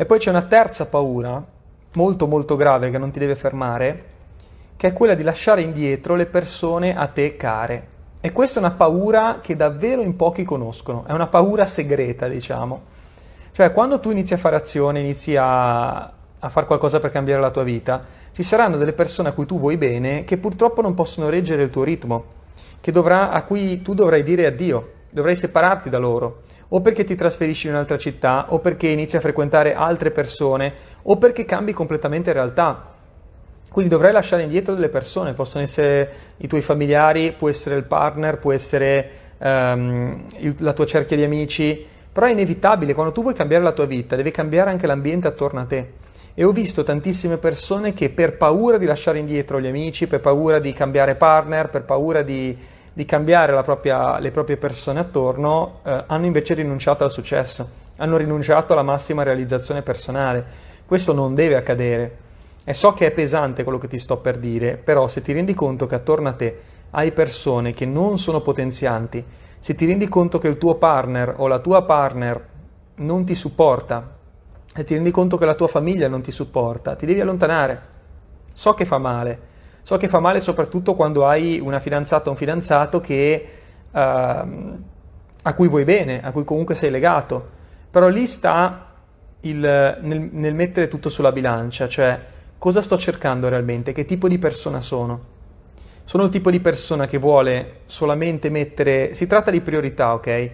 E poi c'è una terza paura, molto molto grave, che non ti deve fermare, che è quella di lasciare indietro le persone a te care. E questa è una paura che davvero in pochi conoscono, è una paura segreta, diciamo. Cioè, quando tu inizi a fare azione, inizi a, a fare qualcosa per cambiare la tua vita, ci saranno delle persone a cui tu vuoi bene che purtroppo non possono reggere il tuo ritmo, dovrà, a cui tu dovrai dire addio, dovrai separarti da loro, o perché ti trasferisci in un'altra città, o perché inizi a frequentare altre persone, o perché cambi completamente realtà. Quindi dovrai lasciare indietro delle persone, possono essere i tuoi familiari, può essere il partner, può essere um, il, la tua cerchia di amici, però è inevitabile, quando tu vuoi cambiare la tua vita, devi cambiare anche l'ambiente attorno a te. E ho visto tantissime persone che per paura di lasciare indietro gli amici, per paura di cambiare partner, per paura di, di cambiare propria, le proprie persone attorno, eh, hanno invece rinunciato al successo, hanno rinunciato alla massima realizzazione personale. Questo non deve accadere. E so che è pesante quello che ti sto per dire, però se ti rendi conto che attorno a te hai persone che non sono potenzianti, se ti rendi conto che il tuo partner o la tua partner non ti supporta e ti rendi conto che la tua famiglia non ti supporta, ti devi allontanare. So che fa male, so che fa male soprattutto quando hai una fidanzata o un fidanzato che, uh, a cui vuoi bene, a cui comunque sei legato, però lì sta il, nel, nel mettere tutto sulla bilancia, cioè cosa sto cercando realmente, che tipo di persona sono. Sono il tipo di persona che vuole solamente mettere... Si tratta di priorità, ok?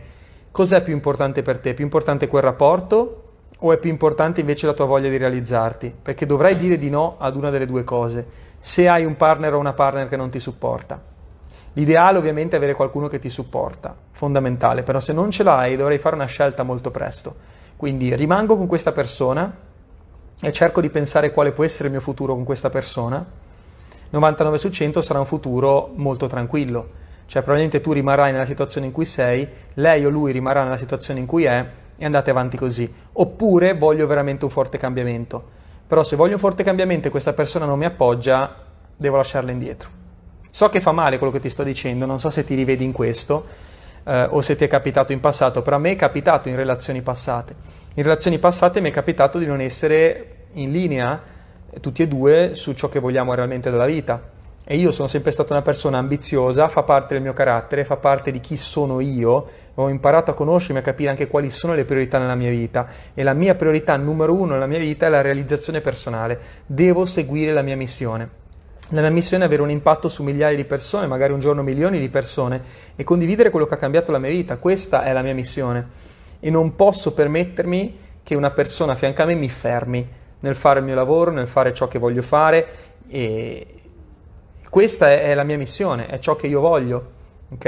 Cos'è più importante per te? Più importante quel rapporto o è più importante invece la tua voglia di realizzarti? Perché dovrai dire di no ad una delle due cose, se hai un partner o una partner che non ti supporta. L'ideale ovviamente è avere qualcuno che ti supporta, fondamentale, però se non ce l'hai dovrai fare una scelta molto presto. Quindi rimango con questa persona e cerco di pensare quale può essere il mio futuro con questa persona 99 su 100 sarà un futuro molto tranquillo. Cioè probabilmente tu rimarrai nella situazione in cui sei, lei o lui rimarrà nella situazione in cui è e andate avanti così. Oppure voglio veramente un forte cambiamento. Però se voglio un forte cambiamento e questa persona non mi appoggia, devo lasciarla indietro. So che fa male quello che ti sto dicendo, non so se ti rivedi in questo eh, o se ti è capitato in passato, però a me è capitato in relazioni passate. In relazioni passate mi è capitato di non essere in linea tutti e due su ciò che vogliamo realmente dalla vita. E io sono sempre stata una persona ambiziosa, fa parte del mio carattere, fa parte di chi sono io, ho imparato a conoscermi, a capire anche quali sono le priorità nella mia vita e la mia priorità numero uno nella mia vita è la realizzazione personale. Devo seguire la mia missione. La mia missione è avere un impatto su migliaia di persone, magari un giorno milioni di persone e condividere quello che ha cambiato la mia vita. Questa è la mia missione e non posso permettermi che una persona a fianco a me mi fermi nel fare il mio lavoro, nel fare ciò che voglio fare e questa è, la mia missione, è ciò che io voglio, ok?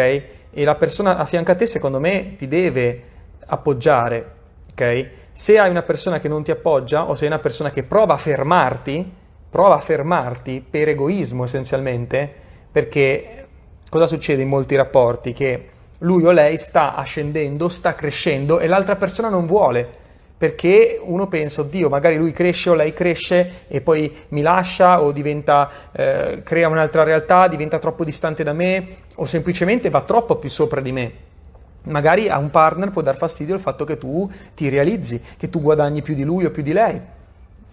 E la persona a fianco a te, secondo me, ti deve appoggiare, ok? Se hai una persona che non ti appoggia o se hai una persona che prova a fermarti, prova a fermarti per egoismo essenzialmente, perché cosa succede in molti rapporti? Che lui o lei sta ascendendo, sta crescendo e l'altra persona non vuole perché uno pensa, oddio, magari lui cresce o lei cresce e poi mi lascia o diventa, eh, crea un'altra realtà, diventa troppo distante da me o semplicemente va troppo più sopra di me. Magari a un partner può dar fastidio il fatto che tu ti realizzi, che tu guadagni più di lui o più di lei.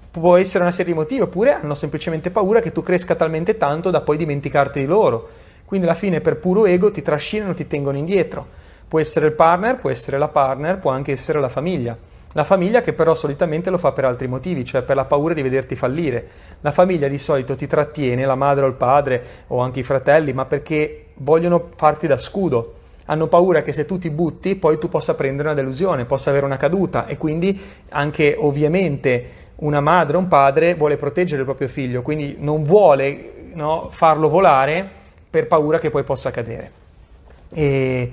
Può essere una serie di motivi, oppure hanno semplicemente paura che tu cresca talmente tanto da poi dimenticarti di loro. Quindi alla fine per puro ego ti trascinano, ti tengono indietro. Può essere il partner, può essere la partner, può anche essere la famiglia. La famiglia che però solitamente lo fa per altri motivi, cioè per la paura di vederti fallire. La famiglia di solito ti trattiene, la madre o il padre o anche i fratelli, ma perché vogliono farti da scudo. Hanno paura che se tu ti butti poi tu possa prendere una delusione, possa avere una caduta e quindi anche ovviamente una madre o un padre vuole proteggere il proprio figlio, quindi non vuole no, farlo volare per paura che poi possa cadere. E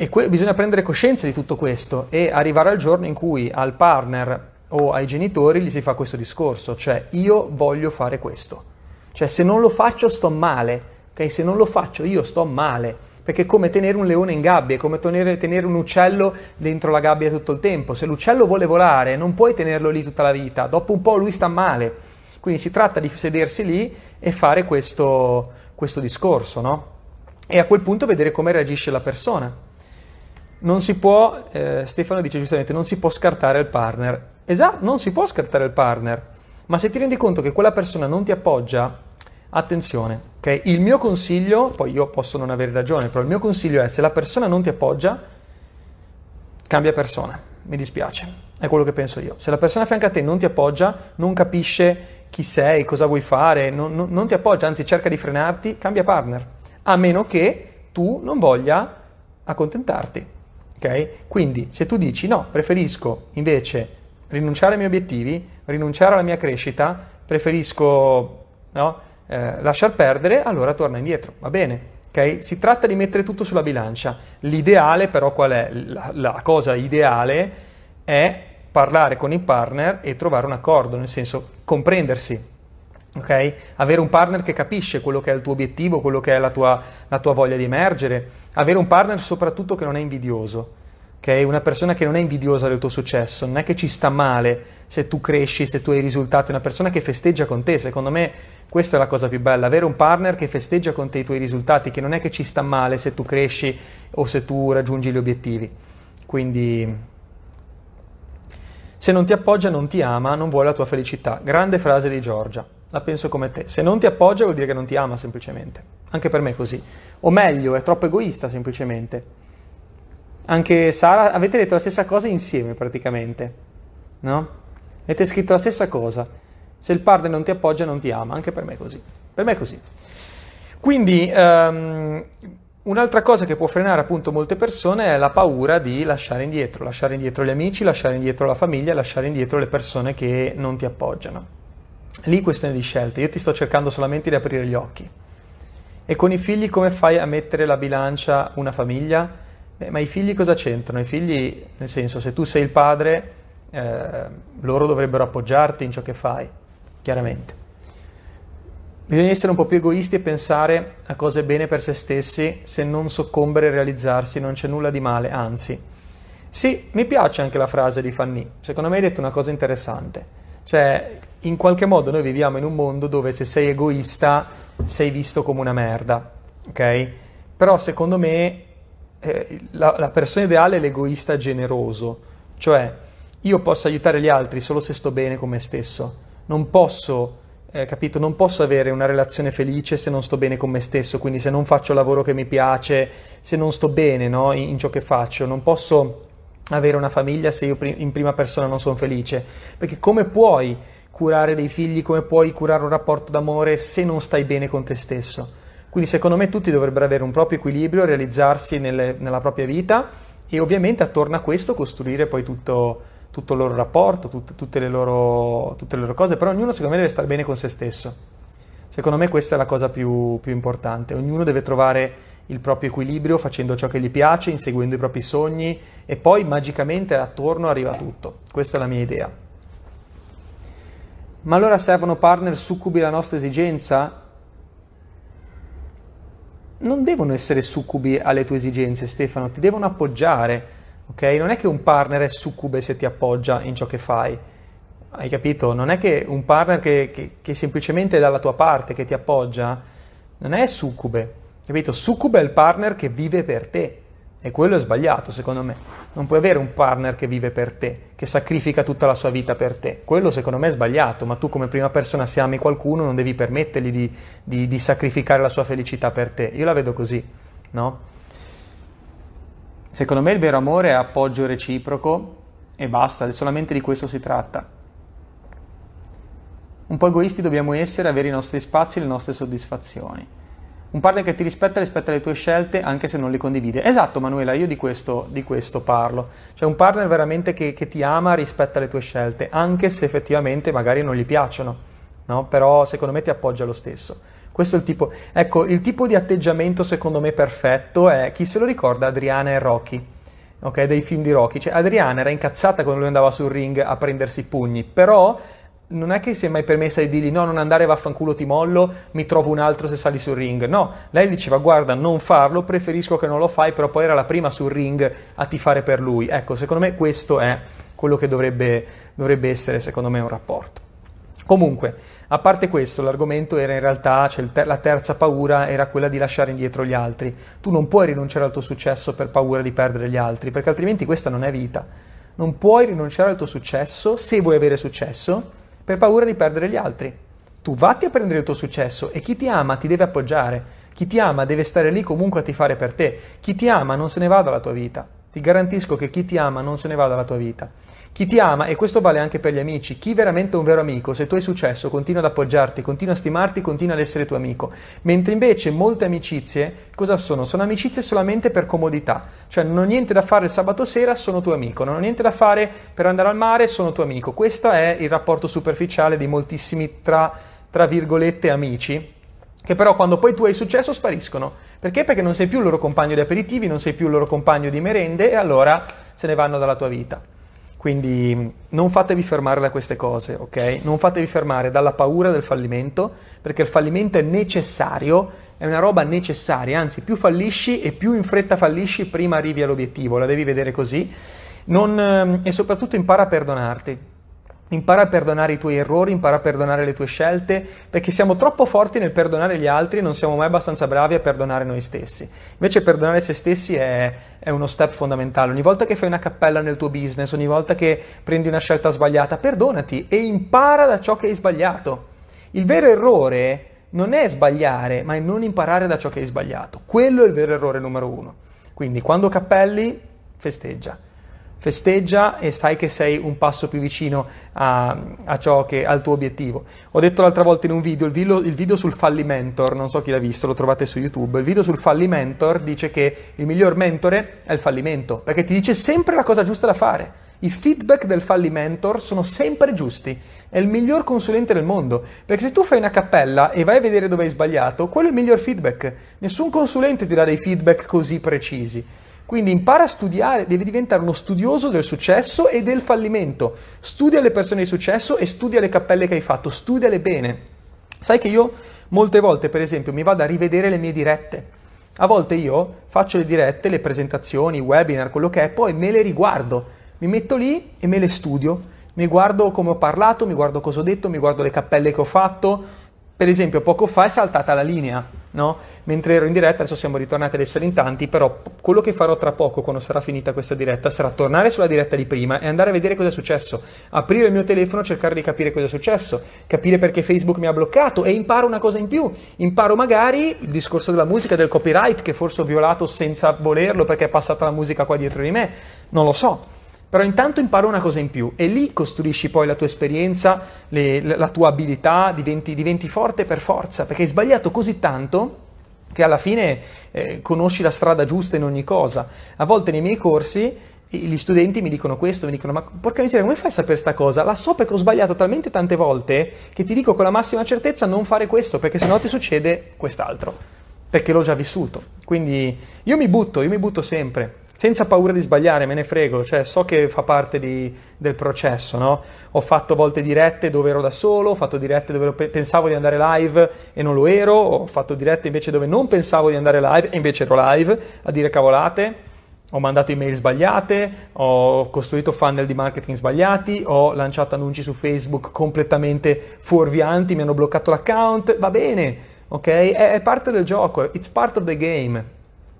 e que- bisogna prendere coscienza di tutto questo e arrivare al giorno in cui al partner o ai genitori gli si fa questo discorso, cioè io voglio fare questo. Cioè se non lo faccio sto male, ok? Se non lo faccio io sto male, perché è come tenere un leone in gabbia, è come tenere, tenere un uccello dentro la gabbia tutto il tempo. Se l'uccello vuole volare non puoi tenerlo lì tutta la vita, dopo un po' lui sta male. Quindi si tratta di sedersi lì e fare questo, questo discorso, no? E a quel punto vedere come reagisce la persona non si può, eh, Stefano dice giustamente, non si può scartare il partner. Esatto, non si può scartare il partner, ma se ti rendi conto che quella persona non ti appoggia, attenzione, ok? Il mio consiglio, poi io posso non avere ragione, però il mio consiglio è se la persona non ti appoggia, cambia persona, mi dispiace, è quello che penso io. Se la persona a fianco a te non ti appoggia, non capisce chi sei, cosa vuoi fare, non, non, non ti appoggia, anzi cerca di frenarti, cambia partner, a meno che tu non voglia accontentarti. Ok? Quindi se tu dici no, preferisco invece rinunciare ai miei obiettivi, rinunciare alla mia crescita, preferisco no, eh, lasciar perdere, allora torna indietro, va bene. Okay? Si tratta di mettere tutto sulla bilancia. L'ideale però qual è? La, la cosa ideale è parlare con il partner e trovare un accordo, nel senso comprendersi. Okay? Avere un partner che capisce quello che è il tuo obiettivo, quello che è la tua, la tua voglia di emergere, avere un partner soprattutto che non è invidioso, okay? una persona che non è invidiosa del tuo successo, non è che ci sta male se tu cresci, se tu hai risultati, una persona che festeggia con te, secondo me questa è la cosa più bella, avere un partner che festeggia con te i tuoi risultati, che non è che ci sta male se tu cresci o se tu raggiungi gli obiettivi. Quindi se non ti appoggia non ti ama, non vuole la tua felicità. Grande frase di Giorgia, la penso come te. Se non ti appoggia vuol dire che non ti ama semplicemente. Anche per me è così. O meglio, è troppo egoista semplicemente. Anche Sara, avete detto la stessa cosa insieme praticamente, no? Avete scritto la stessa cosa. Se il partner non ti appoggia non ti ama, anche per me è così. Per me è così. Quindi, um, Un'altra cosa che può frenare appunto molte persone è la paura di lasciare indietro, lasciare indietro gli amici, lasciare indietro la famiglia, lasciare indietro le persone che non ti appoggiano. Lì questione di scelte, io ti sto cercando solamente di aprire gli occhi. E con i figli come fai a mettere la bilancia una famiglia? Beh, ma i figli cosa c'entrano? I figli, nel senso, se tu sei il padre, eh, loro dovrebbero appoggiarti in ciò che fai, chiaramente. Bisogna essere un po' più egoisti e pensare a cose bene per se stessi, se non soccombere e realizzarsi, non c'è nulla di male, anzi. Sì, mi piace anche la frase di Fanny, secondo me hai detto una cosa interessante, cioè in qualche modo noi viviamo in un mondo dove se sei egoista sei visto come una merda, ok? Però secondo me eh, la, la persona ideale è l'egoista generoso, cioè io posso aiutare gli altri solo se sto bene con me stesso, non posso eh, capito? Non posso avere una relazione felice se non sto bene con me stesso, quindi se non faccio il lavoro che mi piace, se non sto bene no? in, in, ciò che faccio, non posso avere una famiglia se io in prima persona non sono felice, perché come puoi curare dei figli, come puoi curare un rapporto d'amore se non stai bene con te stesso? Quindi secondo me tutti dovrebbero avere un proprio equilibrio, realizzarsi nelle, nella propria vita e ovviamente attorno a questo costruire poi tutto tutto il loro rapporto, tut, tutte, le loro, tutte, le loro, cose, però ognuno secondo me deve stare bene con se stesso. Secondo me questa è la cosa più, più importante, ognuno deve trovare il proprio equilibrio facendo ciò che gli piace, inseguendo i propri sogni e poi magicamente attorno arriva tutto. Questa è la mia idea. Ma allora servono partner succubi alla nostra esigenza? Non devono essere succubi alle tue esigenze, Stefano, ti devono appoggiare ok? Non è che un partner è succube se ti appoggia in ciò che fai, hai capito? Non è che un partner che, che, che semplicemente è dalla tua parte, che ti appoggia, non è succube, capito? Succube è il partner che vive per te e quello è sbagliato secondo me. Non puoi avere un partner che vive per te, che sacrifica tutta la sua vita per te. Quello secondo me è sbagliato, ma tu come prima persona se ami qualcuno non devi permettergli di, di, di sacrificare la sua felicità per te. Io la vedo così, no? Secondo me il vero amore è appoggio reciproco e basta, solamente di questo si tratta. Un po' egoisti dobbiamo essere, avere i nostri spazi e le nostre soddisfazioni. Un partner che ti rispetta rispetta le tue scelte anche se non le condivide. Esatto Manuela, io di questo, di questo parlo. Cioè un partner veramente che, che, ti ama rispetta le tue scelte, anche se effettivamente magari non gli piacciono, no? però secondo me ti appoggia lo stesso. Questo è il tipo, ecco, il tipo di atteggiamento secondo me perfetto è, chi se lo ricorda, Adriana e Rocky, ok, dei film di Rocky. Cioè Adriana era incazzata quando lui andava sul ring a prendersi i pugni, però non è che si è mai permessa di dirgli no, non andare vaffanculo ti mollo, mi trovo un altro se sali sul ring. No, lei diceva guarda non farlo, preferisco che non lo fai, però poi era la prima sul ring a tifare per lui. Ecco, secondo me questo è quello che dovrebbe, dovrebbe essere secondo me un rapporto. Comunque, a parte questo, l'argomento era in realtà, cioè la terza paura era quella di lasciare indietro gli altri. Tu non puoi rinunciare al tuo successo per paura di perdere gli altri, perché altrimenti questa non è vita. Non puoi rinunciare al tuo successo se vuoi avere successo per paura di perdere gli altri. Tu vatti a prendere il tuo successo e chi ti ama ti deve appoggiare. Chi ti ama deve stare lì comunque a tifare per te. Chi ti ama non se ne va dalla tua vita. Ti garantisco che chi ti ama non se ne va dalla tua vita. Chi ti ama, e questo vale anche per gli amici, chi veramente è un vero amico, se tu hai successo, continua ad appoggiarti, continua a stimarti, continua ad essere tuo amico. Mentre invece molte amicizie, cosa sono? Sono amicizie solamente per comodità. Cioè non ho niente da fare il sabato sera, sono tuo amico. Non ho niente da fare per andare al mare, sono tuo amico. Questo è il rapporto superficiale di moltissimi, tra, tra virgolette, amici che però quando poi tu hai successo spariscono. Perché? Perché non sei più il loro compagno di aperitivi, non sei più il loro compagno di merende e allora se ne vanno dalla tua vita. Quindi non fatevi fermare da queste cose, ok? Non fatevi fermare dalla paura del fallimento, perché il fallimento è necessario, è una roba necessaria, anzi più fallisci e più in fretta fallisci, prima arrivi all'obiettivo, la devi vedere così. Non, ehm, e soprattutto impara a perdonarti Impara a perdonare i tuoi errori, impara a perdonare le tue scelte, perché siamo troppo forti nel perdonare gli altri e non siamo mai abbastanza bravi a perdonare noi stessi. Invece perdonare se stessi è, è, uno step fondamentale. Ogni volta che fai una cappella nel tuo business, ogni volta che prendi una scelta sbagliata, perdonati e impara da ciò che hai sbagliato. Il vero errore non è sbagliare, ma è non imparare da ciò che hai sbagliato. Quello è il vero errore numero uno. Quindi quando cappelli, festeggia festeggia e sai che sei un passo più vicino a, a ciò che, al tuo obiettivo. Ho detto l'altra volta in un video il, video, il video sul fallimentor, non so chi l'ha visto, lo trovate su YouTube, il video sul fallimentor dice che il miglior mentore è il fallimento, perché ti dice sempre la cosa giusta da fare. I feedback del fallimentor sono sempre giusti, è il miglior consulente del mondo, perché se tu fai una cappella e vai a vedere dove hai sbagliato, quello è il miglior feedback. Nessun consulente ti dà dei feedback così precisi. Quindi impara a studiare, devi diventare uno studioso del successo e del fallimento. Studia le persone di successo e studia le cappelle che hai fatto, studiale bene. Sai che io molte volte, per esempio, mi vado a rivedere le mie dirette. A volte io faccio le dirette, le presentazioni, i webinar, quello che è, poi me le riguardo. Mi metto lì e me le studio. Mi guardo come ho parlato, mi guardo cosa ho detto, mi guardo le cappelle che ho fatto. Per esempio, poco fa è saltata la linea no? Mentre ero in diretta, adesso siamo ritornati ad essere in tanti, però quello che farò tra poco, quando sarà finita questa diretta, sarà tornare sulla diretta di prima e andare a vedere cosa è successo. Aprire il mio telefono, cercare di capire cosa è successo, capire perché Facebook mi ha bloccato e imparo una cosa in più. Imparo magari il discorso della musica, del copyright, che forse ho violato senza volerlo perché è passata la musica qua dietro di me. Non lo so. Però intanto imparo una cosa in più e lì costruisci poi la tua esperienza, le, la tua abilità, diventi, diventi, forte per forza, perché hai sbagliato così tanto che alla fine eh, conosci la strada giusta in ogni cosa. A volte nei miei corsi gli studenti mi dicono questo, mi dicono ma porca miseria come fai a sapere questa cosa? La so perché ho sbagliato talmente tante volte che ti dico con la massima certezza non fare questo perché sennò ti succede quest'altro, perché l'ho già vissuto. Quindi io mi butto, io mi butto sempre senza paura di sbagliare, me ne frego, cioè so che fa parte di, del processo, no? Ho fatto volte dirette dove ero da solo, ho fatto dirette dove pensavo di andare live e non lo ero, ho fatto dirette invece dove non pensavo di andare live e invece ero live a dire cavolate, ho mandato email sbagliate, ho costruito funnel di marketing sbagliati, ho lanciato annunci su Facebook completamente fuorvianti, mi hanno bloccato l'account, va bene, ok? È, è parte del gioco, it's part of the game.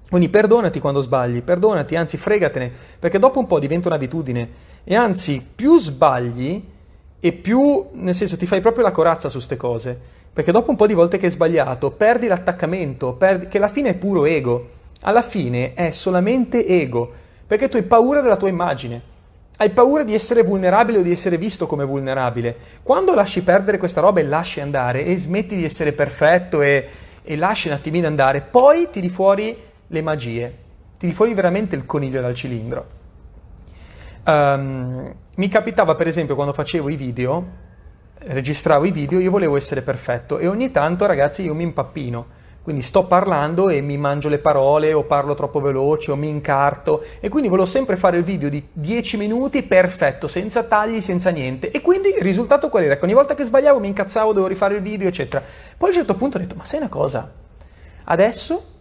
Quindi perdonati quando sbagli, perdonati, anzi fregatene, perché dopo un po' diventa un'abitudine. E anzi, più sbagli e più, nel senso, ti fai proprio la corazza su queste cose. Perché dopo un po' di volte che hai sbagliato, perdi l'attaccamento, perdi, che alla fine è puro ego. Alla fine è solamente ego, perché tu hai paura della tua immagine. Hai paura di essere vulnerabile o di essere visto come vulnerabile. Quando lasci perdere questa roba e lasci andare e smetti di essere perfetto e, e lasci un attimino andare, poi tiri fuori le magie, tiri fuori veramente il coniglio dal cilindro. Um, mi capitava per esempio quando facevo i video, registravo i video, io volevo essere perfetto e ogni tanto ragazzi io mi impappino. Quindi sto parlando e mi mangio le parole o parlo troppo veloce o mi incarto e quindi volevo sempre fare il video di 10 minuti perfetto, senza tagli, senza niente. E quindi il risultato qual era? Che ogni volta che sbagliavo mi incazzavo, dovevo rifare il video, eccetera. Poi a un certo punto ho detto, ma sai una cosa? Adesso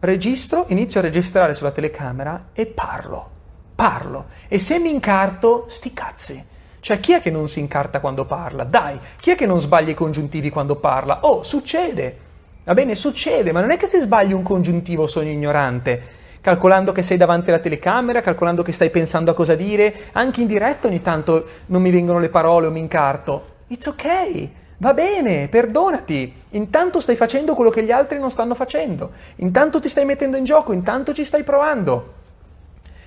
registro, inizio a registrare sulla telecamera e parlo. Parlo. E se mi incarto, sti cazzi. Cioè, chi è che non si incarta quando parla? Dai, chi è che non sbaglia i congiuntivi quando parla? Oh, succede. Va bene, succede, ma non è che se sbagli un congiuntivo sono ignorante. calcolando che sei davanti alla telecamera, calcolando che stai pensando a cosa dire, anche in diretta ogni tanto non mi vengono le parole o mi incarto. It's ok, va bene, perdonati. Intanto stai facendo quello che gli altri non stanno facendo, intanto ti stai mettendo in gioco, intanto ci stai provando.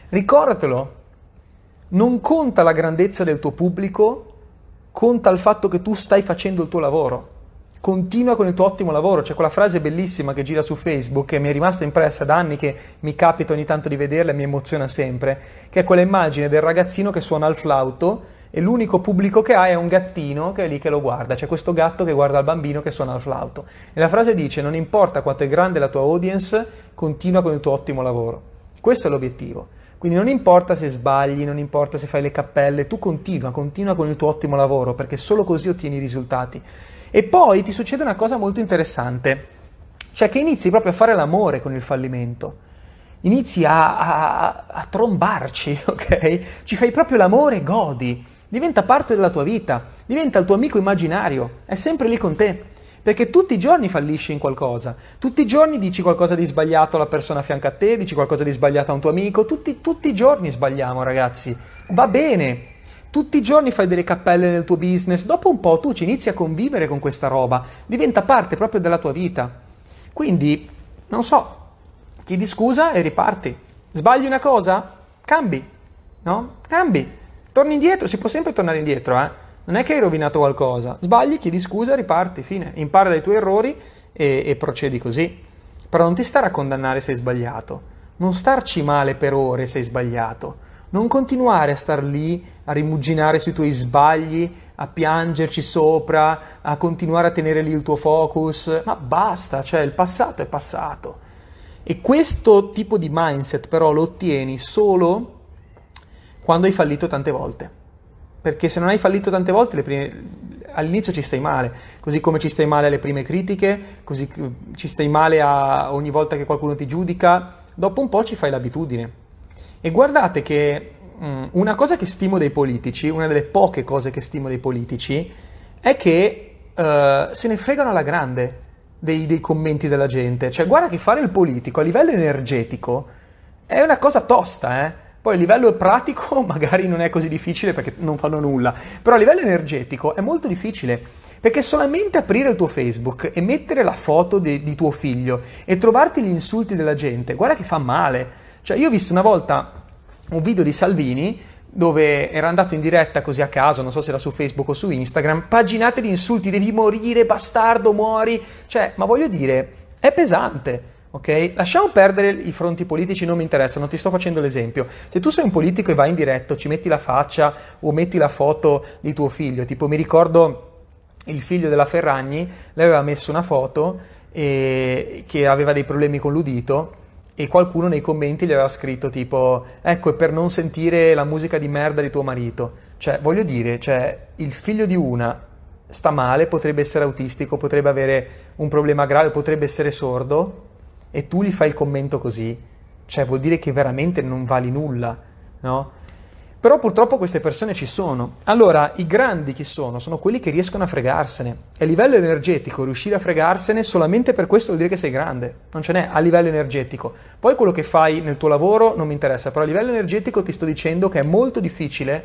Ricordatelo, non conta la grandezza del tuo pubblico, conta il fatto che tu stai facendo il tuo lavoro. Continua con il tuo ottimo lavoro. C'è quella frase bellissima che gira su Facebook che mi è rimasta impressa da anni, che mi capita ogni tanto di vederla e mi emoziona sempre, che è quella immagine del ragazzino che suona il flauto e l'unico pubblico che ha è un gattino che è lì che lo guarda. C'è questo gatto che guarda il bambino che suona il flauto. E la frase dice: Non importa quanto è grande la tua audience, continua con il tuo ottimo lavoro. Questo è l'obiettivo. Quindi non importa se sbagli, non importa se fai le cappelle, tu continua, continua con il tuo ottimo lavoro, perché solo così ottieni i risultati. E poi ti succede una cosa molto interessante, cioè che inizi proprio a fare l'amore con il fallimento. Inizi a, a, a trombarci, ok? Ci fai proprio l'amore, godi, diventa parte della tua vita, diventa il tuo amico immaginario, è sempre lì con te. Perché tutti i giorni fallisci in qualcosa, tutti i giorni dici qualcosa di sbagliato alla persona a fianco a te, dici qualcosa di sbagliato a un tuo amico, tutti, tutti i giorni sbagliamo ragazzi, va bene, tutti i giorni fai delle cappelle nel tuo business, dopo un po' tu ci inizi a convivere con questa roba, diventa parte proprio della tua vita. Quindi, non so, chiedi scusa e riparti. Sbagli una cosa? Cambi, no? Cambi. Torni indietro, si può sempre tornare indietro, eh? Non è che hai rovinato qualcosa, sbagli, chiedi scusa, riparti, fine. Impara dai tuoi errori e, e procedi così. Però non ti stare a condannare se hai sbagliato, non starci male per ore se hai sbagliato, non continuare a star lì a rimuginare sui tuoi sbagli, a piangerci sopra, a continuare a tenere lì il tuo focus. Ma basta, cioè il passato è passato. E questo tipo di mindset però lo ottieni solo quando hai fallito tante volte perché se non hai fallito tante volte prime, all'inizio ci stai male, così come ci stai male alle prime critiche, così ci stai male a, ogni volta che qualcuno ti giudica, dopo un po' ci fai l'abitudine. E guardate che mh, mm, una cosa che stimo dei politici, una delle poche cose che stimo dei politici, è che uh, se ne fregano alla grande dei, dei commenti della gente. Cioè guarda che fare il politico a livello energetico è una cosa tosta, eh? Poi a livello pratico magari non è così difficile perché non fanno nulla, però a livello energetico è molto difficile perché solamente aprire il tuo Facebook e mettere la foto de, di tuo figlio e trovarti gli insulti della gente, guarda che fa male. Cioè io ho visto una volta un video di Salvini dove era andato in diretta così a caso, non so se era su Facebook o su Instagram, paginate di insulti, devi morire, bastardo, muori. Cioè, ma voglio dire, è pesante. Ok? Lasciamo perdere i fronti politici, non mi interessa, non ti sto facendo l'esempio. Se tu sei un politico e vai in diretto, ci metti la faccia o metti la foto di tuo figlio, tipo mi ricordo il figlio della Ferragni, lei aveva messo una foto e, che aveva dei problemi con l'udito e qualcuno nei commenti gli aveva scritto tipo ecco è per non sentire la musica di merda di tuo marito. Cioè, voglio dire, cioè, il figlio di una sta male, potrebbe essere autistico, potrebbe avere un problema grave, potrebbe essere sordo e tu gli fai il commento così, cioè vuol dire che veramente non vali nulla, no? Però purtroppo queste persone ci sono. Allora, i grandi chi sono? Sono quelli che riescono a fregarsene. E a livello energetico, riuscire a fregarsene solamente per questo vuol dire che sei grande. Non ce n'è a livello energetico. Poi quello che fai nel tuo lavoro non mi interessa, però a livello energetico ti sto dicendo che è molto difficile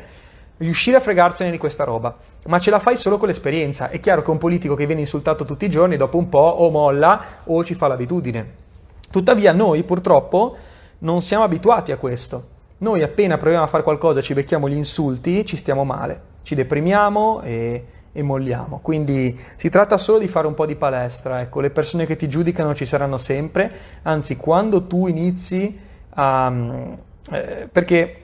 riuscire a fregarsene di questa roba, ma ce la fai solo con l'esperienza. È chiaro che un politico che viene insultato tutti i giorni, dopo un po' o molla o ci fa l'abitudine. Tuttavia noi purtroppo non siamo abituati a questo. Noi appena proviamo a fare qualcosa ci becchiamo gli insulti, ci stiamo male, ci deprimiamo e, e molliamo. Quindi si tratta solo di fare un po' di palestra. Ecco, le persone che ti giudicano ci saranno sempre, anzi quando tu inizi a... Eh, perché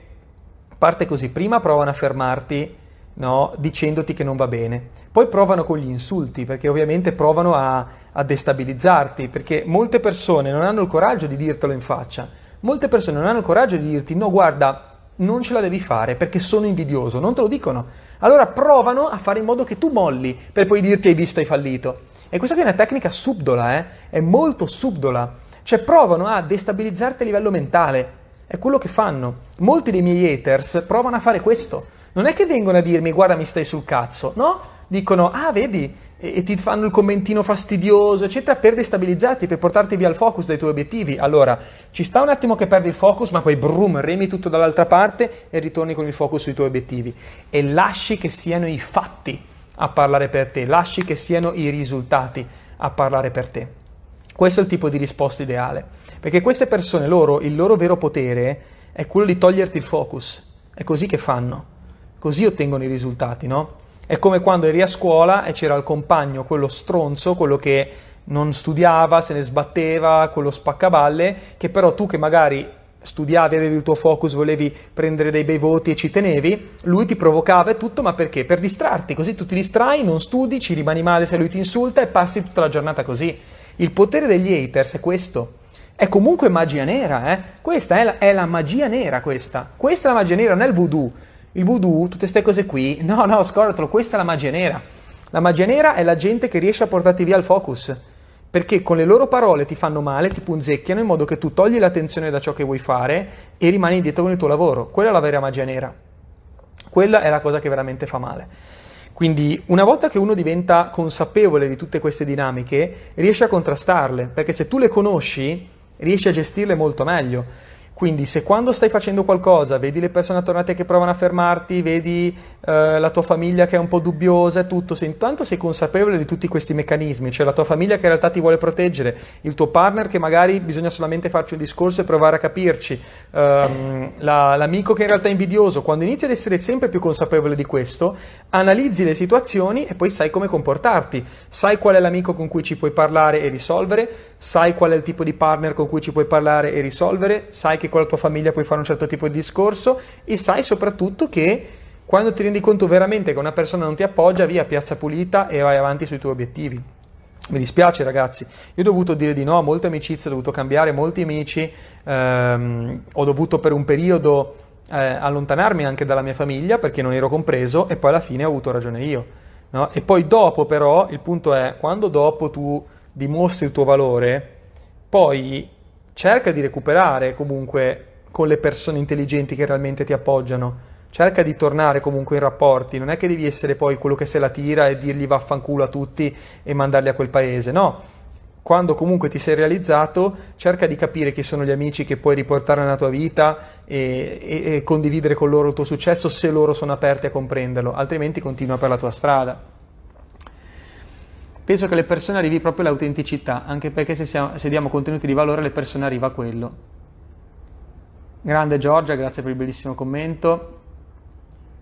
parte così, prima provano a fermarti no? dicendoti che non va bene. Poi provano con gli insulti, perché ovviamente provano a, a, destabilizzarti, perché molte persone non hanno il coraggio di dirtelo in faccia. Molte persone non hanno il coraggio di dirti no, guarda, non ce la devi fare perché sono invidioso, non te lo dicono. Allora provano a fare in modo che tu molli per poi dirti hai visto, hai fallito. E questa è una tecnica subdola, eh? è molto subdola. Cioè provano a destabilizzarti a livello mentale. È quello che fanno. Molti dei miei haters provano a fare questo non è che vengono a dirmi guarda mi stai sul cazzo, no? Dicono ah vedi e, ti fanno il commentino fastidioso, eccetera, per destabilizzarti, per portarti via il focus dai tuoi obiettivi. Allora, ci sta un attimo che perdi il focus, ma poi brum, remi tutto dall'altra parte e ritorni con il focus sui tuoi obiettivi. E lasci che siano i fatti a parlare per te, lasci che siano i risultati a parlare per te. Questo è il tipo di risposta ideale, perché queste persone, loro, il loro vero potere è quello di toglierti il focus. È così che fanno, così ottengono i risultati, no? È come quando eri a scuola e c'era il compagno, quello stronzo, quello che non studiava, se ne sbatteva, quello spaccaballe, che però tu che magari studiavi, avevi il tuo focus, volevi prendere dei bei voti e ci tenevi, lui ti provocava e tutto, ma perché? Per distrarti, così tu ti distrai, non studi, ci rimani male se lui ti insulta e passi tutta la giornata così. Il potere degli haters è questo. È comunque magia nera, eh? Questa è la, è la magia nera, questa. Questa è la magia nera, non è il voodoo il voodoo, tutte queste cose qui, no, no, scordatelo, questa è la magia nera. La magia nera è la gente che riesce a portarti via il focus, perché con le loro parole ti fanno male, ti punzecchiano in modo che tu togli l'attenzione da ciò che vuoi fare e rimani indietro con il tuo lavoro. Quella è la vera magia nera. Quella è la cosa che veramente fa male. Quindi una volta che uno diventa consapevole di tutte queste dinamiche, riesce a contrastarle, perché se tu le conosci, riesci a gestirle molto meglio. Quindi se quando stai facendo qualcosa vedi le persone attorno a te che provano a fermarti, vedi eh, la tua famiglia che è un po' dubbiosa e tutto, se intanto sei consapevole di tutti questi meccanismi, cioè la tua famiglia che in realtà ti vuole proteggere, il tuo partner che magari bisogna solamente farci un discorso e provare a capirci, ehm, la, l'amico che in realtà è invidioso, quando inizi ad essere sempre più consapevole di questo, analizzi le situazioni e poi sai come comportarti, sai qual è l'amico con cui ci puoi parlare e risolvere, sai qual è il tipo di partner con cui ci puoi parlare e risolvere, sai che che con la tua famiglia puoi fare un certo tipo di discorso e sai soprattutto che quando ti rendi conto veramente che una persona non ti appoggia, via piazza pulita e vai avanti sui tuoi obiettivi. Mi dispiace ragazzi, io ho dovuto dire di no a molte amicizie, ho dovuto cambiare molti amici, ehm, ho dovuto per un periodo eh, allontanarmi anche dalla mia famiglia perché non ero compreso e poi alla fine ho avuto ragione io. No? E poi dopo però, il punto è, quando dopo tu dimostri il tuo valore, poi cerca di recuperare comunque con le persone intelligenti che realmente ti appoggiano. Cerca di tornare comunque in rapporti, non è che devi essere poi quello che se la tira e dirgli vaffanculo a tutti e mandarli a quel paese, no. Quando comunque ti sei realizzato, cerca di capire chi sono gli amici che puoi riportare nella tua vita e, e, e condividere con loro il tuo successo se loro sono aperti a comprenderlo, altrimenti continua per la tua strada. Penso che alle persone arrivi proprio l'autenticità, anche perché se, siamo, se diamo contenuti di valore alle persone arriva quello. Grande Giorgia, grazie per il bellissimo commento.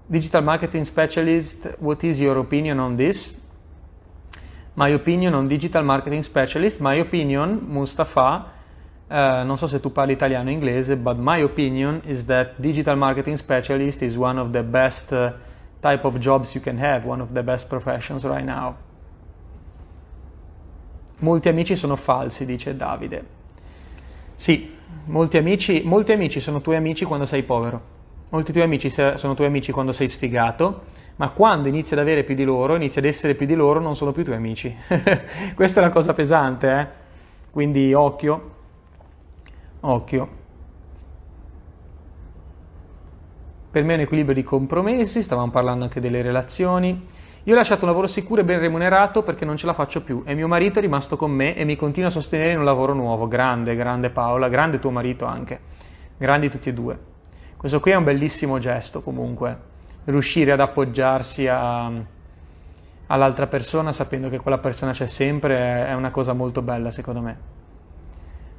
Digital Marketing Specialist, what is your opinion on this? My opinion on Digital Marketing Specialist, my opinion, Mustafa, uh, non so se tu parli italiano o inglese, but my opinion is that Digital Marketing Specialist is one of the best uh, type of jobs you can have, one of the best professions right now. Molti amici sono falsi, dice Davide. Sì, molti amici, molti amici sono tuoi amici quando sei povero. Molti tuoi amici sono tuoi amici quando sei sfigato, ma quando inizi ad avere più di loro, inizi ad essere più di loro, non sono più tuoi amici. Questa è una cosa pesante, eh? Quindi occhio, occhio. Per me è un equilibrio di compromessi, stavamo parlando anche delle relazioni. Io ho lasciato un lavoro sicuro e ben remunerato perché non ce la faccio più e mio marito è rimasto con me e mi continua a sostenere in un lavoro nuovo. Grande, grande Paola, grande tuo marito anche. Grandi tutti e due. Questo qui è un bellissimo gesto comunque, riuscire ad appoggiarsi a, all'altra persona sapendo che quella persona c'è sempre è una cosa molto bella secondo me.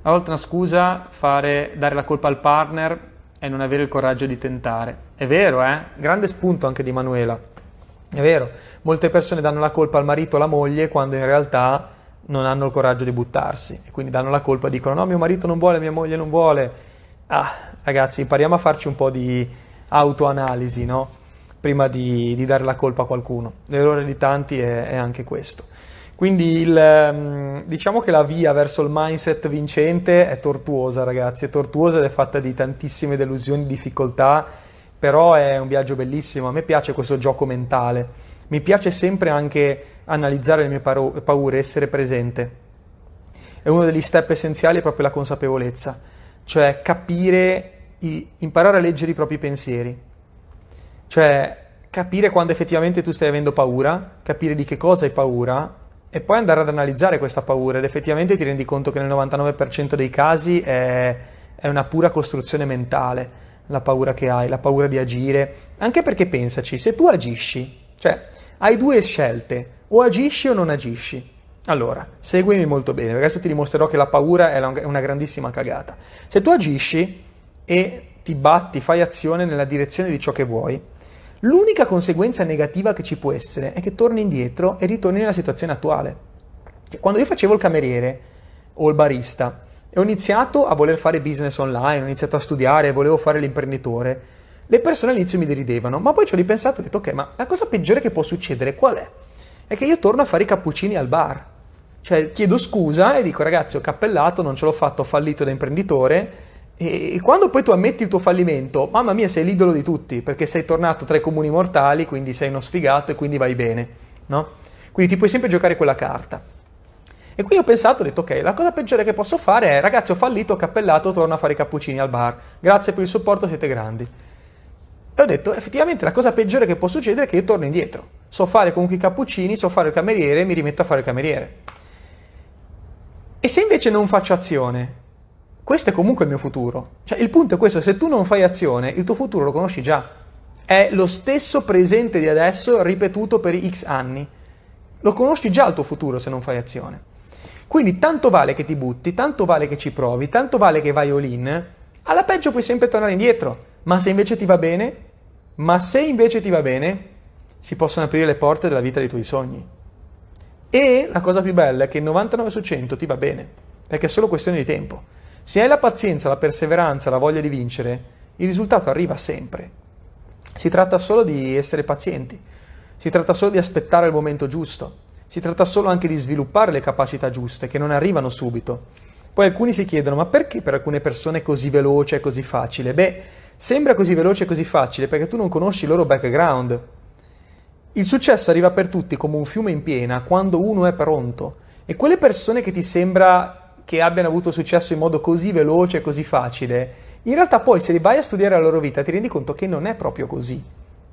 A volte una scusa fare, dare la colpa al partner e non avere il coraggio di tentare. È vero, eh? Grande spunto anche di Manuela. È vero, molte persone danno la colpa al marito o alla moglie quando in realtà non hanno il coraggio di buttarsi e quindi danno la colpa, dicono no mio marito non vuole, mia moglie non vuole. Ah, ragazzi, impariamo a farci un po' di autoanalisi, no? Prima di, di dare la colpa a qualcuno. L'errore di tanti è, è anche questo. Quindi il, ehm, diciamo che la via verso il mindset vincente è tortuosa, ragazzi, è tortuosa ed è fatta di tantissime delusioni, difficoltà però è un viaggio bellissimo, a me piace questo gioco mentale, mi piace sempre anche analizzare le mie paure, essere presente. E uno degli step essenziali è proprio la consapevolezza, cioè capire, imparare a leggere i propri pensieri, cioè capire quando effettivamente tu stai avendo paura, capire di che cosa hai paura e poi andare ad analizzare questa paura ed effettivamente ti rendi conto che nel 99% dei casi è, è una pura costruzione mentale la paura che hai, la paura di agire, anche perché pensaci, se tu agisci, cioè hai due scelte, o agisci o non agisci. Allora, seguimi molto bene, perché adesso ti dimostrerò che la paura è una grandissima cagata. Se tu agisci e ti batti, fai azione nella direzione di ciò che vuoi, l'unica conseguenza negativa che ci può essere è che torni indietro e ritorni nella situazione attuale. Cioè, quando io facevo il cameriere o il barista e ho iniziato a voler fare business online, ho iniziato a studiare, volevo fare l'imprenditore, le persone all'inizio mi deridevano, ma poi ci ho ripensato e ho detto ok, ma la cosa peggiore che può succedere qual è? È che io torno a fare i cappuccini al bar cioè chiedo scusa e dico ragazzi ho cappellato, non ce l'ho fatto, ho fallito da imprenditore e quando poi tu ammetti il tuo fallimento, mamma mia sei l'idolo di tutti perché sei tornato tra i comuni mortali, quindi sei uno sfigato e quindi vai bene, no? Quindi ti puoi sempre giocare quella carta. E qui ho pensato, ho detto ok, la cosa peggiore che posso fare è ragazzi ho fallito, ho cappellato, torno a fare i cappuccini al bar, grazie per il supporto, siete grandi. E ho detto effettivamente la cosa peggiore che può succedere è che io torno indietro, so fare comunque i cappuccini, so fare il cameriere e mi rimetto a fare il cameriere. E se invece non faccio azione, questo è comunque il mio futuro. Cioè, il punto è questo, se tu non fai azione, il tuo futuro lo conosci già. È lo stesso presente di adesso ripetuto per x anni. Lo conosci già il tuo futuro se non fai azione. Quindi tanto vale che ti butti, tanto vale che ci provi, tanto vale che vai all in. Alla peggio puoi sempre tornare indietro. Ma se invece ti va bene, ma se invece ti va bene, si possono aprire le porte della vita dei tuoi sogni. E la cosa più bella è che il 99 su 100 ti va bene, perché è solo questione di tempo. Se hai la pazienza, la perseveranza, la voglia di vincere, il risultato arriva sempre. Si tratta solo di essere pazienti, si tratta solo di aspettare il momento giusto, si tratta solo anche di sviluppare le capacità giuste che non arrivano subito. Poi alcuni si chiedono, ma perché per alcune persone è così veloce e così facile? Beh, sembra così veloce e così facile perché tu non conosci il loro background, il successo arriva per tutti come un fiume in piena quando uno è pronto e quelle persone che ti sembra che abbiano avuto successo in modo così veloce e così facile, in realtà poi se vai a studiare la loro vita ti rendi conto che non è proprio così.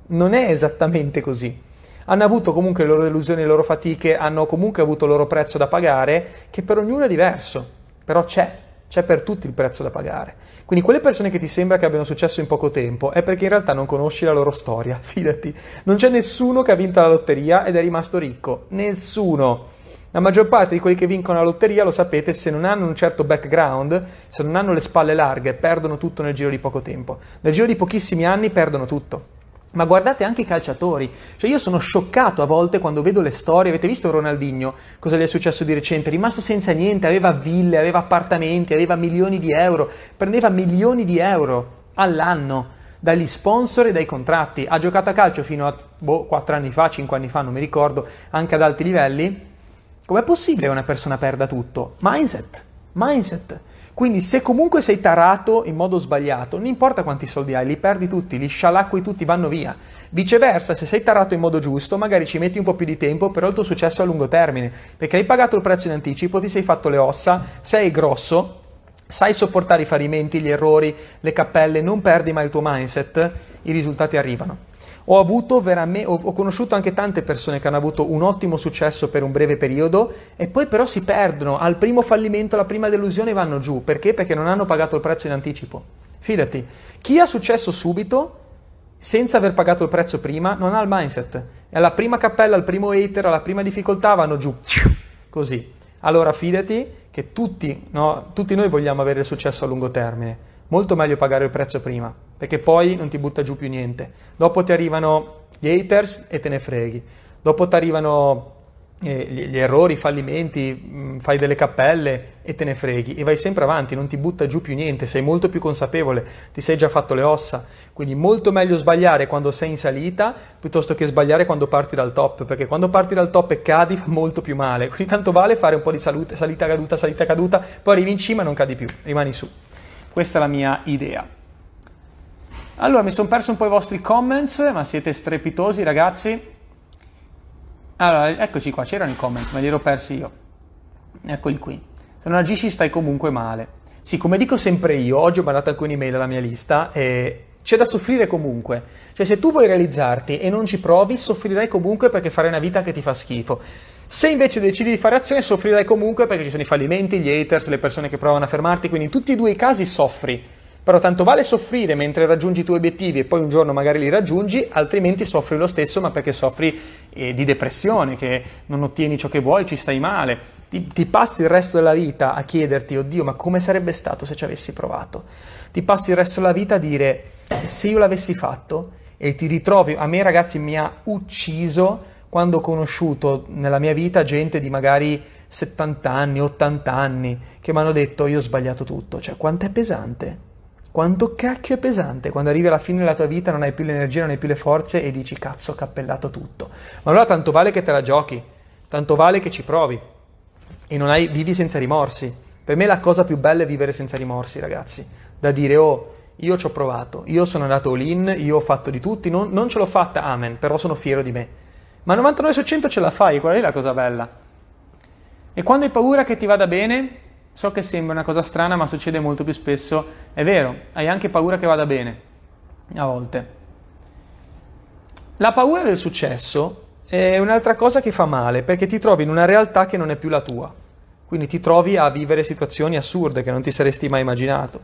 Non è esattamente così. Hanno avuto comunque le loro delusioni, le loro fatiche, hanno comunque avuto il loro prezzo da pagare, che per ognuno è diverso, però c'è c'è per tutti il prezzo da pagare. Quindi quelle persone che ti sembra che abbiano successo in poco tempo è perché in realtà non conosci la loro storia, fidati. Non c'è nessuno che ha vinto la lotteria ed è rimasto ricco, nessuno. La maggior parte di quelli che vincono la lotteria, lo sapete, se non hanno un certo background, se non hanno le spalle larghe, perdono tutto nel giro di poco tempo. Nel giro di pochissimi anni perdono tutto. Ma guardate anche i calciatori, cioè io sono scioccato a volte quando vedo le storie, avete visto Ronaldinho, cosa gli è successo di recente? È rimasto senza niente, aveva ville, aveva appartamenti, aveva milioni di euro, prendeva milioni di euro all'anno dagli sponsor e dai contratti, ha giocato a calcio fino a boh, 4 anni fa, 5 anni fa, non mi ricordo, anche ad alti livelli. Com'è possibile che una persona perda tutto? Mindset, mindset. Quindi se comunque sei tarato in modo sbagliato, non importa quanti soldi hai, li perdi tutti, li scialacqui tutti, vanno via. Viceversa, se sei tarato in modo giusto, magari ci metti un po' più di tempo, però il tuo successo è a lungo termine, perché hai pagato il prezzo in anticipo, ti sei fatto le ossa, sei grosso, sai sopportare i fallimenti, gli errori, le cappelle, non perdi mai il tuo mindset, i risultati arrivano. Ho, avuto veramente, ho, conosciuto anche tante persone che hanno avuto un ottimo successo per un breve periodo e poi però si perdono. Al primo fallimento, alla prima delusione vanno giù. Perché? Perché non hanno pagato il prezzo in anticipo. Fidati, chi ha successo subito, senza aver pagato il prezzo prima, non ha il mindset. E alla prima cappella, al primo hater, alla prima difficoltà vanno giù. Così. Allora fidati che tutti, no, tutti noi vogliamo avere successo a lungo termine molto meglio pagare il prezzo prima, perché poi non ti butta giù più niente. Dopo ti arrivano gli haters e te ne freghi. Dopo ti arrivano eh, gli, errori, i fallimenti, mh, mm, fai delle cappelle e te ne freghi e vai sempre avanti, non ti butta giù più niente, sei molto più consapevole, ti sei già fatto le ossa. Quindi molto meglio sbagliare quando sei in salita piuttosto che sbagliare quando parti dal top, perché quando parti dal top e cadi fa molto più male. Quindi tanto vale fare un po' di salute, salita caduta, salita caduta, poi arrivi in cima e non cadi più, rimani su. Questa è la mia idea. Allora, mi sono perso un po' i vostri comments, ma siete strepitosi ragazzi. Allora, eccoci qua, c'erano i comments, ma li ero persi io. Eccoli qui. Se non agisci stai comunque male. Sì, come dico sempre io, oggi ho mandato alcune email alla mia lista e c'è da soffrire comunque. Cioè se tu vuoi realizzarti e non ci provi, soffrirai comunque perché farai una vita che ti fa schifo. Se invece decidi di fare azione, soffrirai comunque perché ci sono i fallimenti, gli haters, le persone che provano a fermarti, quindi in tutti e due i casi soffri. Però tanto vale soffrire mentre raggiungi i tuoi obiettivi e poi un giorno magari li raggiungi, altrimenti soffri lo stesso, ma perché soffri eh, di depressione, che non ottieni ciò che vuoi, ci stai male. Ti, ti, passi il resto della vita a chiederti, oddio, ma come sarebbe stato se ci avessi provato? Ti passi il resto della vita a dire, se io l'avessi fatto e ti ritrovi, a me ragazzi mi ha ucciso quando ho conosciuto nella mia vita gente di magari 70 anni, 80 anni, che mi hanno detto io ho sbagliato tutto, cioè quanto è pesante, quanto cacchio è pesante quando arrivi alla fine della tua vita, non hai più l'energia, non hai più le forze e dici cazzo ho cappellato tutto. Ma allora tanto vale che te la giochi, tanto vale che ci provi e non hai, vivi senza rimorsi. Per me la cosa più bella è vivere senza rimorsi, ragazzi, da dire oh io ci ho provato, io sono andato all in, io ho fatto di tutti, non, non ce l'ho fatta, amen, però sono fiero di me. Ma 99 su 100 ce la fai, quella è la cosa bella. E quando hai paura che ti vada bene, so che sembra una cosa strana, ma succede molto più spesso, è vero, hai anche paura che vada bene, a volte. La paura del successo è un'altra cosa che fa male, perché ti trovi in una realtà che non è più la tua. Quindi ti trovi a vivere situazioni assurde che non ti saresti mai immaginato.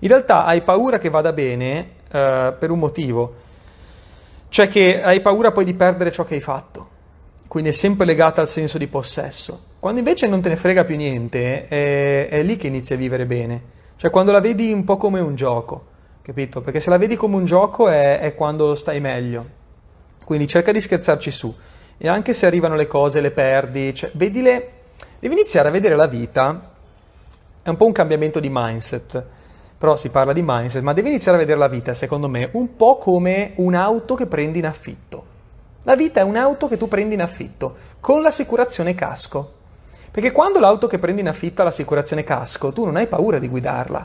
In realtà hai paura che vada bene eh, per un motivo cioè che hai paura poi di perdere ciò che hai fatto, quindi è sempre legata al senso di possesso. Quando invece non te ne frega più niente, è, è lì che inizi a vivere bene. Cioè quando la vedi un po' come un gioco, capito? Perché se la vedi come un gioco è, è quando stai meglio. Quindi cerca di scherzarci su. E anche se arrivano le cose, le perdi, cioè, vedile, devi iniziare a vedere la vita, è un po' un cambiamento di mindset però si parla di mindset, ma devi iniziare a vedere la vita, secondo me, un po' come un'auto che prendi in affitto. La vita è un'auto che tu prendi in affitto, con l'assicurazione casco. Perché quando l'auto che prendi in affitto ha l'assicurazione casco, tu non hai paura di guidarla.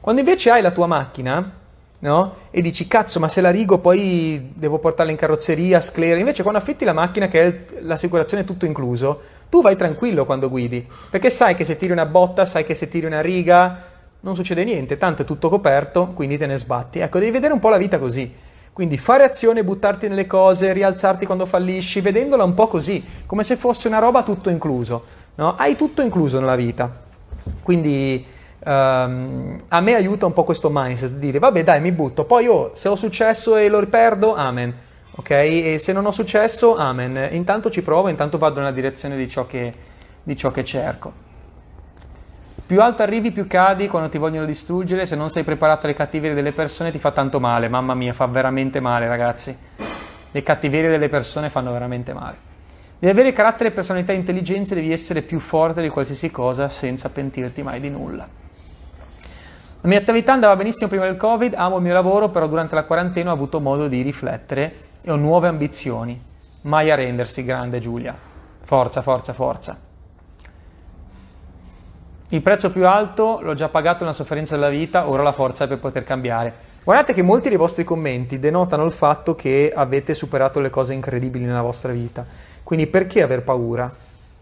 Quando invece hai la tua macchina, no? E dici, cazzo, ma se la rigo poi devo portarla in carrozzeria, sclera. Invece quando affitti la macchina che è l'assicurazione tutto incluso, tu vai tranquillo quando guidi. Perché sai che se tiri una botta, sai che se tiri una riga, non succede niente, tanto è tutto coperto, quindi te ne sbatti. Ecco, devi vedere un po' la vita così. Quindi fare azione, buttarti nelle cose, rialzarti quando fallisci, vedendola un po' così, come se fosse una roba tutto incluso. No? Hai tutto incluso nella vita. Quindi um, a me aiuta un po' questo mindset, dire vabbè dai mi butto, poi oh, se ho successo e lo perdo, amen. Ok? E se non ho successo, amen. Intanto ci provo, intanto vado nella direzione di ciò che, di ciò che cerco. Più alto arrivi, più cadi quando ti vogliono distruggere. Se non sei preparato alle cattiverie delle persone, ti fa tanto male. Mamma mia, fa veramente male, ragazzi. Le cattiverie delle persone fanno veramente male. Devi avere carattere, personalità e intelligenza, devi essere più forte di qualsiasi cosa senza pentirti mai di nulla. La mia attività andava benissimo prima del Covid, amo il mio lavoro, però durante la quarantena ho avuto modo di riflettere e ho nuove ambizioni. Mai a rendersi, grande Giulia. Forza, forza, forza. Il prezzo più alto l'ho già pagato nella sofferenza della vita, ora la forza è per poter cambiare. Guardate che molti dei vostri commenti denotano il fatto che avete superato le cose incredibili nella vostra vita. Quindi perché aver paura?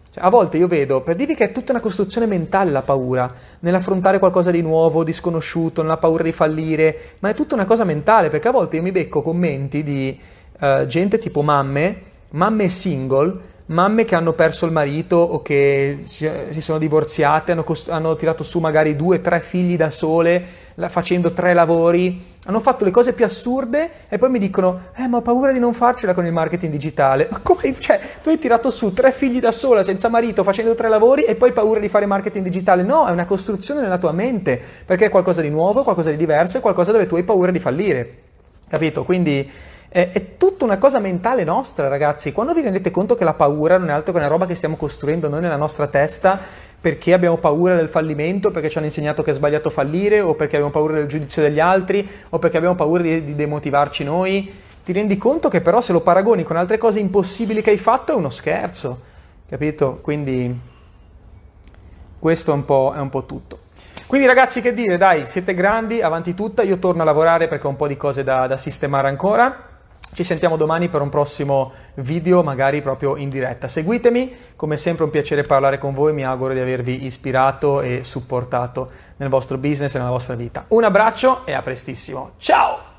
Cioè, a volte io vedo, per dirvi che è tutta una costruzione mentale la paura, nell'affrontare qualcosa di nuovo, di sconosciuto, nella paura di fallire, ma è tutta una cosa mentale, perché a volte io mi becco commenti di uh, gente tipo mamme, mamme single, mamme che hanno perso il marito o che si, si sono divorziate, hanno, cost- hanno, tirato su magari due, tre figli da sole, la, facendo tre lavori, hanno fatto le cose più assurde e poi mi dicono, eh ma ho paura di non farcela con il marketing digitale. Ma come, cioè, tu hai tirato su tre figli da sola, senza marito, facendo tre lavori e poi paura di fare marketing digitale? No, è una costruzione nella tua mente, perché è qualcosa di nuovo, qualcosa di diverso, è qualcosa dove tu hai paura di fallire. Capito? Quindi è, è, tutta una cosa mentale nostra, ragazzi. Quando vi rendete conto che la paura non è altro che una roba che stiamo costruendo noi nella nostra testa perché abbiamo paura del fallimento, perché ci hanno insegnato che è sbagliato fallire, o perché abbiamo paura del giudizio degli altri, o perché abbiamo paura di, di demotivarci noi, ti rendi conto che però se lo paragoni con altre cose impossibili che hai fatto è uno scherzo, capito? Quindi questo è un po', è un po tutto. Quindi ragazzi che dire, dai, siete grandi, avanti tutta, io torno a lavorare perché ho un po' di cose da, da sistemare ancora. Ci sentiamo domani per un prossimo video, magari proprio in diretta. Seguitemi, come sempre un piacere parlare con voi, mi auguro di avervi ispirato e supportato nel vostro business e nella vostra vita. Un abbraccio e a prestissimo. Ciao!